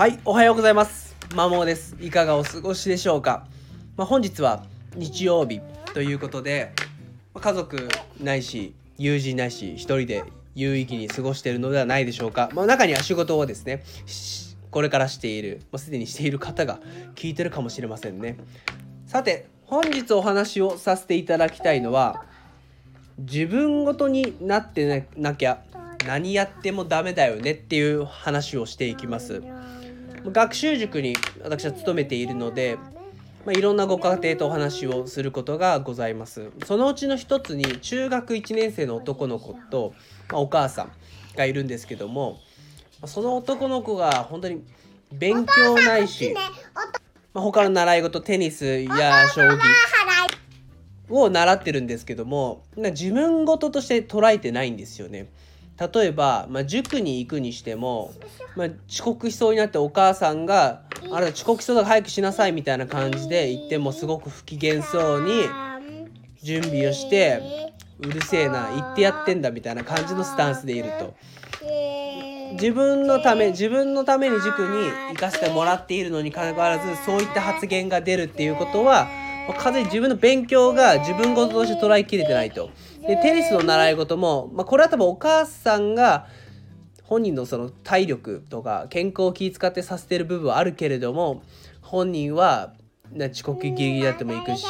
はい、おはようございます。まもです。いかがお過ごしでしょうか。まあ、本日は日曜日ということで、ま家族ないし、友人ないし、一人で有意義に過ごしているのではないでしょうか。まあ、中には仕事をですね、これからしている、まあ、すでにしている方が聞いてるかもしれませんね。さて、本日お話をさせていただきたいのは、自分ごとになってなきゃ何やってもダメだよねっていう話をしていきます。学習塾に私は勤めているので、まあ、いろんなご家庭とお話をすることがございますそのうちの一つに中学1年生の男の子と、まあ、お母さんがいるんですけどもその男の子が本当に勉強ないし、まあ、他の習い事テニスや将棋を習ってるんですけども自分事として捉えてないんですよね。例えば、まあ、塾に行くにしても、まあ、遅刻しそうになってお母さんが「あなた遅刻しそうだから早くしなさい」みたいな感じで言ってもすごく不機嫌そうに準備をして「うるせえな言ってやってんだ」みたいな感じのスタンスでいると。自分のため自分のために塾に行かせてもらっているのにかかわらずそういった発言が出るっていうことはまあ完全に自分の勉強が自分事として捉えきれてないと。でテニスの習い事も、まあ、これは多分お母さんが本人のその体力とか健康を気遣ってさせてる部分はあるけれども本人は遅刻ギリギリだっても行くし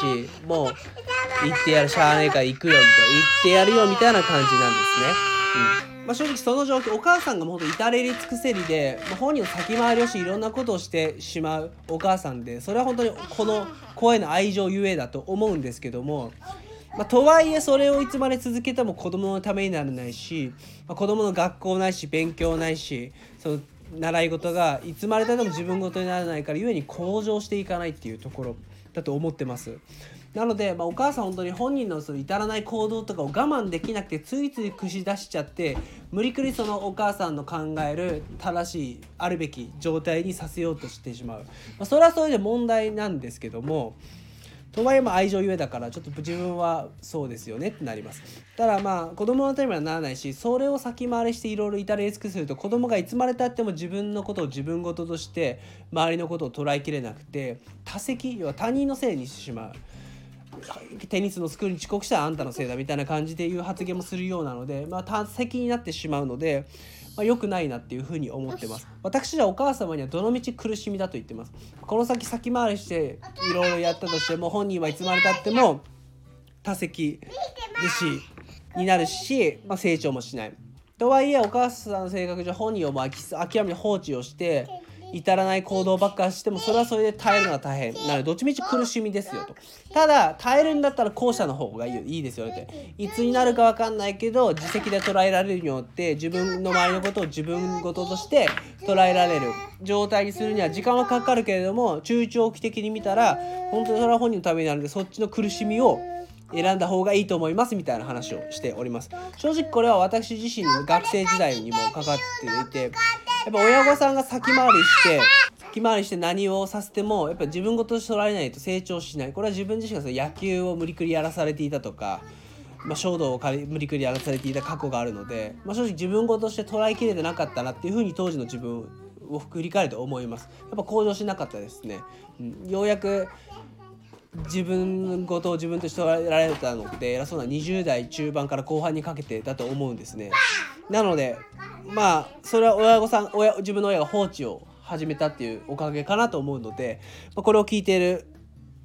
もう行ってやるしゃあねえから行くよみたいな行ってやるよみたいな感じなんですね。うんまあ、正直その状況お母さんがもうほんと至れり尽くせりで、まあ、本人の先回りをしいろんなことをしてしまうお母さんでそれは本当にこの子への愛情ゆえだと思うんですけども。まあ、とはいえそれをいつまで続けても子供のためにならないし、まあ、子供の学校ないし勉強ないしその習い事がいつまでたっても自分事にならないからゆえに向上していかないっていうところだと思ってます。なので、まあ、お母さん本当に本人のその至らない行動とかを我慢できなくてついつい串出しちゃって無理くりそのお母さんの考える正しいあるべき状態にさせようとしてしまう、まあ、それはそれで問題なんですけどもとはいえ愛情ゆえだからちょっと自分はそうですよねってなります。ただまあ子供のためにはならないしそれを先回りしていろいろ至れり尽くすると子供がいつまでたっても自分のことを自分事として周りのことを捉えきれなくて他責要は他人のせいにしてしまう。テニスのスクールに遅刻したらあんたのせいだみたいな感じでいう発言もするようなので、まあ、多責になってしまうので、まあ、良くないなっていうふうに思ってます。私はお母様にはどのみち苦しみだと言ってます。この先先回りしていろいろやったとしても本人はいつまでたっても多責でしになるし、まあ、成長もしない。とはいえお母さんの性格上本人をもう諦めに放置をして至らない行動ばっかしてもそれはそれで耐えるのは大変。なのでどっちみち苦しみですよと。ただ耐えるんだったら後者の方がいいいいですよって。いつになるか分かんないけど自責で捉えられるによって自分の周りのことを自分事として捉えられる。状態にするには時間はかかるけれども中長期的に見たら本当にそれは本人のためになるのでそっちの苦しみを選んだ方がいいと思いますみたいな話をしております。正直これは私自身の学生時代にもかかっていてやっぱ親御さんが先回りして先回りして何をさせてもやっぱ自分事として捉えないと成長しない。これは自分自身がその野球を無理くりやらされていたとか、まあ、衝動を無理くりやらされていた過去があるので、まあ、正直自分事として捉えきれてなかったなっていうふうに当時の自分を振り返ると思います。やっぱ向上しなかったですね、うん、ようやく自分ごとを自分として捉えられたのって偉そうな20代中盤から後半にかけてだと思うんですね。なのでまあそれは親御さん親自分の親が放置を始めたっていうおかげかなと思うので、まあ、これを聞いている、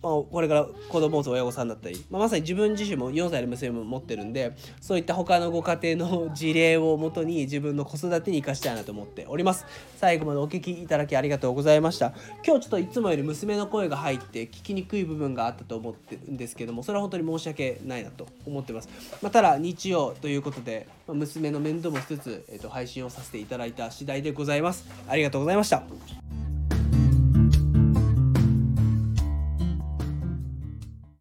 まあ、これから子供を持つ親御さんだったり、まあ、まさに自分自身も4歳の娘も持ってるんでそういった他のご家庭の事例をもとに自分の子育てに生かしたいなと思っております。最後までお聞きいただきありがとうございました。今日ちょっといつもより娘の声が入って聞きにくい部分があったと思ってるんですけどもそれは本当に申し訳ないなと思ってます、まあ、ただ日曜ということで、ま、娘の面倒もしつつ、えー、と配信をさせていただいた次第でございます。ありがとうございました。